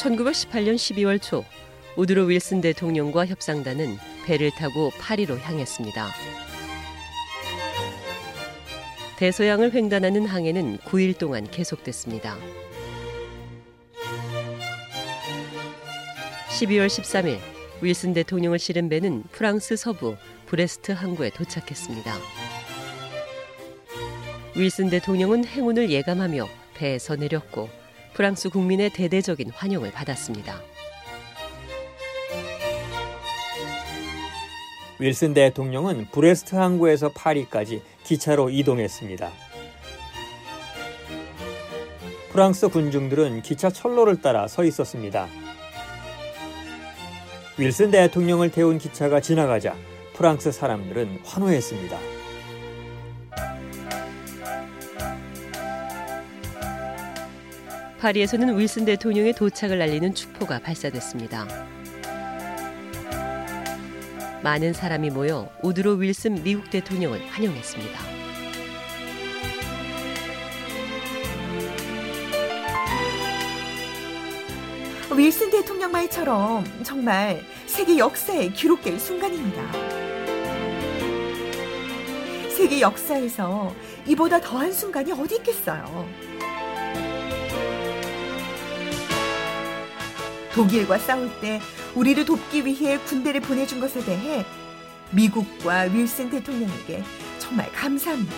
1918년 12월 초 우드로 윌슨 대통령과 협상단은 배를 타고 파리로 향했습니다. 대서양을 횡단하는 항해는 9일 동안 계속됐습니다. 12월 13일 윌슨 대통령을 실은 배는 프랑스 서부 브레스트 항구에 도착했습니다. 윌슨 대통령은 행운을 예감하며 배에서 내렸고 프랑스 국민의 대대적인 환영을 받았습니다. 윌슨 대통령은 브레스트 항구에서 파리까지 기차로 이동했습니다. 프랑스 군중들은 기차 철로를 따라 서 있었습니다. 윌슨 대통령을 태운 기차가 지나가자 프랑스 사람들은 환호했습니다. 파리에서는 윌슨 대통령의 도착을 알리는 축포가 발사됐습니다. 많은 사람이 모여 우드로 윌슨 미국 대통령을 환영했습니다. 윌슨 대통령 말처럼 정말 세계 역사에 기록될 순간입니다. 세계 역사에서 이보다 더한 순간이 어디 있겠어요? 독일과 싸울 때 우리를 돕기 위해 군대를 보내준 것에 대해 미국과 윌슨 대통령에게 정말 감사합니다.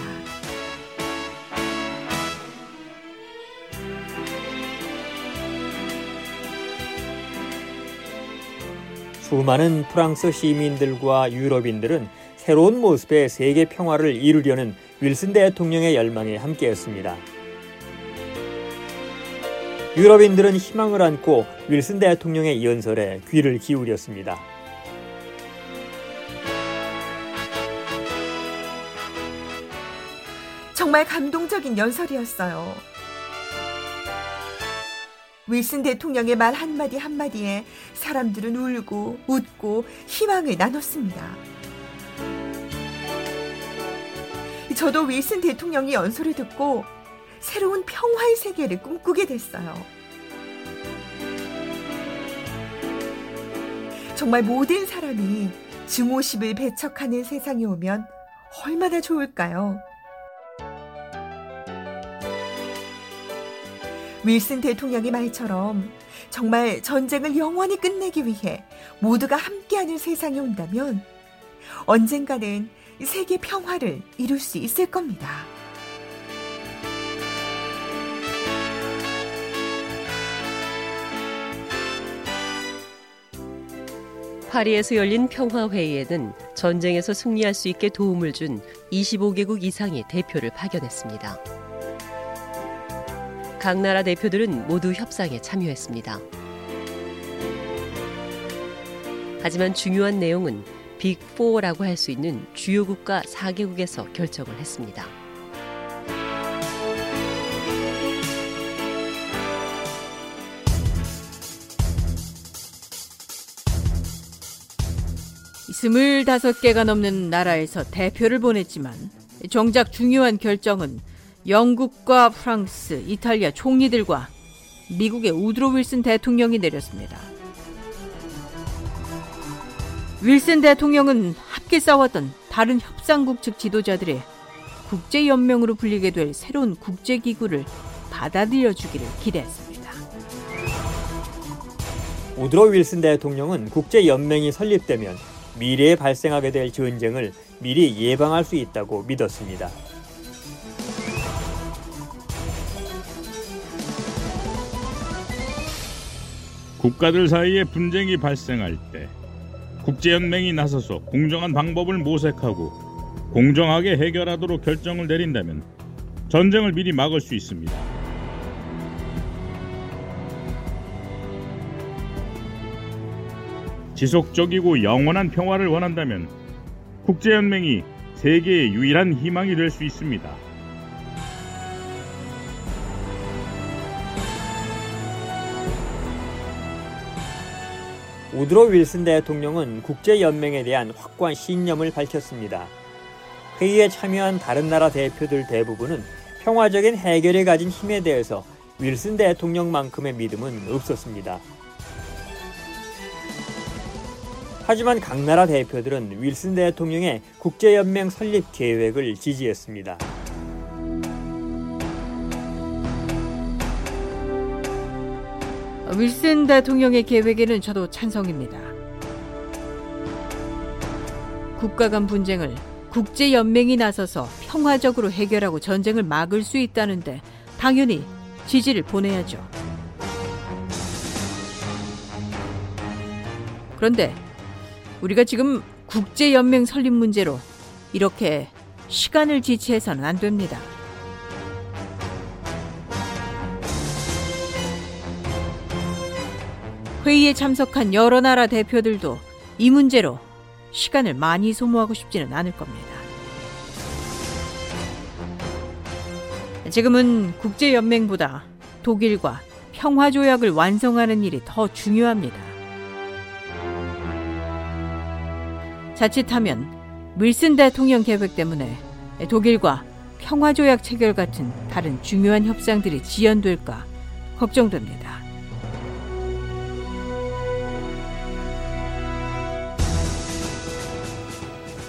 수많은 프랑스 시민들과 유럽인들은 새로운 모습의 세계 평화를 이루려는 윌슨 대통령의 열망에 함께했습니다. 유럽인들은 희망을 안고 윌슨 대통령의 연설에 귀를 기울였습니다. 정말 감동적인 연설이었어요. 윌슨 대통령의 말 한마디 한마디에 사람들은 울고 웃고 희망을 나눴습니다. 저도 윌슨 대통령의 연설을 듣고 새로운 평화의 세계를 꿈꾸게 됐어요. 정말 모든 사람이 증오심을 배척하는 세상이 오면 얼마나 좋을까요? 윌슨 대통령의 말처럼 정말 전쟁을 영원히 끝내기 위해 모두가 함께하는 세상이 온다면 언젠가는 세계 평화를 이룰 수 있을 겁니다. 파리에서 열린 평화회의에는 전쟁에서 승리할 수 있게 도움을 준 25개국 이상의 대표를 파견했습니다. 각 나라 대표들은 모두 협상에 참여했습니다. 하지만 중요한 내용은 빅4라고 할 수 있는 주요 국가 4개국에서 결정을 했습니다. 스물다섯 개가 넘는 나라에서 대표를 보냈지만 정작 중요한 결정은 영국과 프랑스, 이탈리아 총리들과 미국의 우드로 윌슨 대통령이 내렸습니다. 윌슨 대통령은 함께 싸웠던 다른 협상국 측 지도자들의 국제연맹으로 불리게 될 새로운 국제기구를 받아들여 주기를 기대했습니다. 우드로 윌슨 대통령은 국제연맹이 설립되면 미래에 발생하게 될 전쟁을 미리 예방할 수 있다고 믿었습니다. 국가들 사이에 분쟁이 발생할 때 국제연맹이 나서서 공정한 방법을 모색하고 공정하게 해결하도록 결정을 내린다면 전쟁을 미리 막을 수 있습니다. 지속적이고 영원한 평화를 원한다면 국제연맹이 세계의 유일한 희망이 될 수 있습니다. 우드로 윌슨 대통령은 국제연맹에 대한 확고한 신념을 밝혔습니다. 회의에 참여한 다른 나라 대표들 대부분은 평화적인 해결에 가진 힘에 대해서 윌슨 대통령만큼의 믿음은 없었습니다. 하지만 각 나라 대표들은 윌슨 대통령의 국제연맹 설립 계획을 지지했습니다. 윌슨 대통령의 계획에는 저도 찬성입니다. 국가 간 분쟁을 국제 연맹이 나서서 평화적으로 해결하고 전쟁을 막을 수 있다는데 당연히 지지를 보내야죠. 그런데 우리가 지금 국제 연맹 설립 문제로 이렇게 시간을 지체해서는 안 됩니다. 회의에 참석한 여러 나라 대표들도 이 문제로 시간을 많이 소모하고 싶지는 않을 겁니다. 지금은 국제연맹보다 독일과 평화조약을 완성하는 일이 더 중요합니다. 자칫하면 밀슨 대통령 계획 때문에 독일과 평화조약 체결 같은 다른 중요한 협상들이 지연될까 걱정됩니다.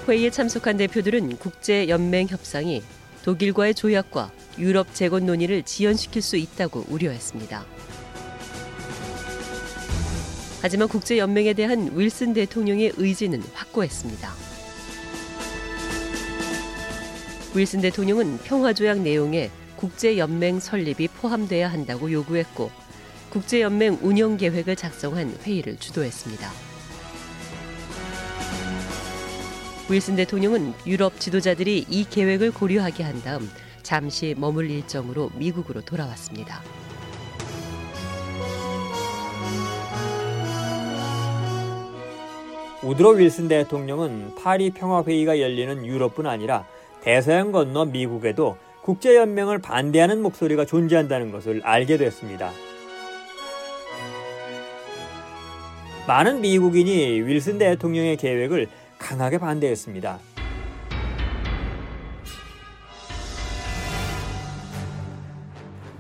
회의에 참석한 대표들은 국제연맹 협상이 독일과의 조약과 유럽 재건 논의를 지연시킬 수 있다고 우려했습니다. 하지만 국제연맹에 대한 윌슨 대통령의 의지는 확고했습니다. 윌슨 대통령은 평화조약 내용에 국제연맹 설립이 포함돼야 한다고 요구했고 국제연맹 운영 계획을 작성한 회의를 주도했습니다. 윌슨 대통령은 유럽 지도자들이 이 계획을 고려하게 한 다음 잠시 머물 일정으로 미국으로 돌아왔습니다. 우드로 윌슨 대통령은 파리 평화회의가 열리는 유럽뿐 아니라 대서양 건너 미국에도 국제연맹을 반대하는 목소리가 존재한다는 것을 알게 됐습니다. 많은 미국인이 윌슨 대통령의 계획을 강하게 반대했습니다.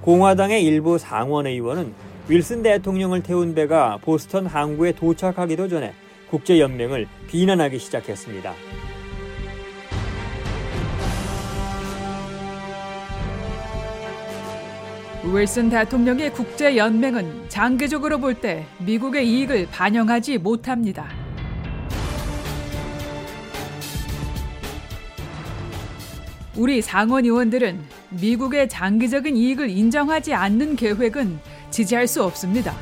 공화당의 일부 상원 의원은 윌슨 대통령을 태운 배가 보스턴 항구에 도착하기도 전에 국제연맹을 비난하기 시작했습니다. 윌슨 대통령의 국제연맹은 장기적으로 볼 때 미국의 이익을 반영하지 못합니다. 우리 상원 의원들은 미국의 장기적인 이익을 인정하지 않는 계획은 지지할 수 없습니다.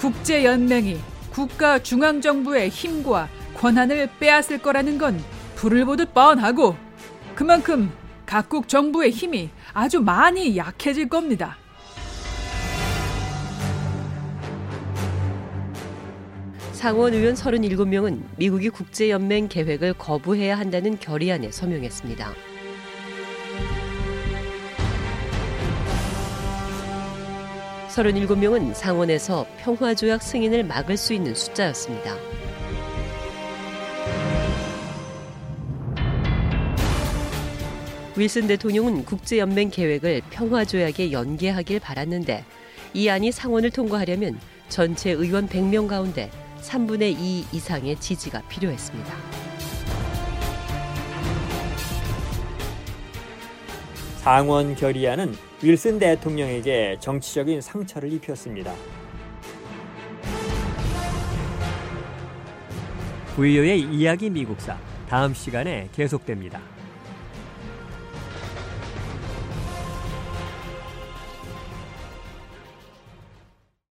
국제연맹이 국가 중앙정부의 힘과 권한을 빼앗을 거라는 건 불을 보듯 뻔하고 그만큼 각국 정부의 힘이 아주 많이 약해질 겁니다. 상원 의원 37명은 미국이 국제연맹 계획을 거부해야 한다는 결의안에 서명했습니다. 서른일곱 명은 상원에서 평화조약 승인을 막을 수 있는 숫자였습니다. 윌슨 대통령은 국제연맹 계획을 평화조약에 연계하길 바랐는데 이 안이 상원을 통과하려면 전체 의원 100명 가운데 3분의 2 이상의 지지가 필요했습니다. 상원 결의안은 윌슨 대통령에게 정치적인 상처를 입혔습니다. 부이오의 이야기 미국사 다음 시간에 계속됩니다.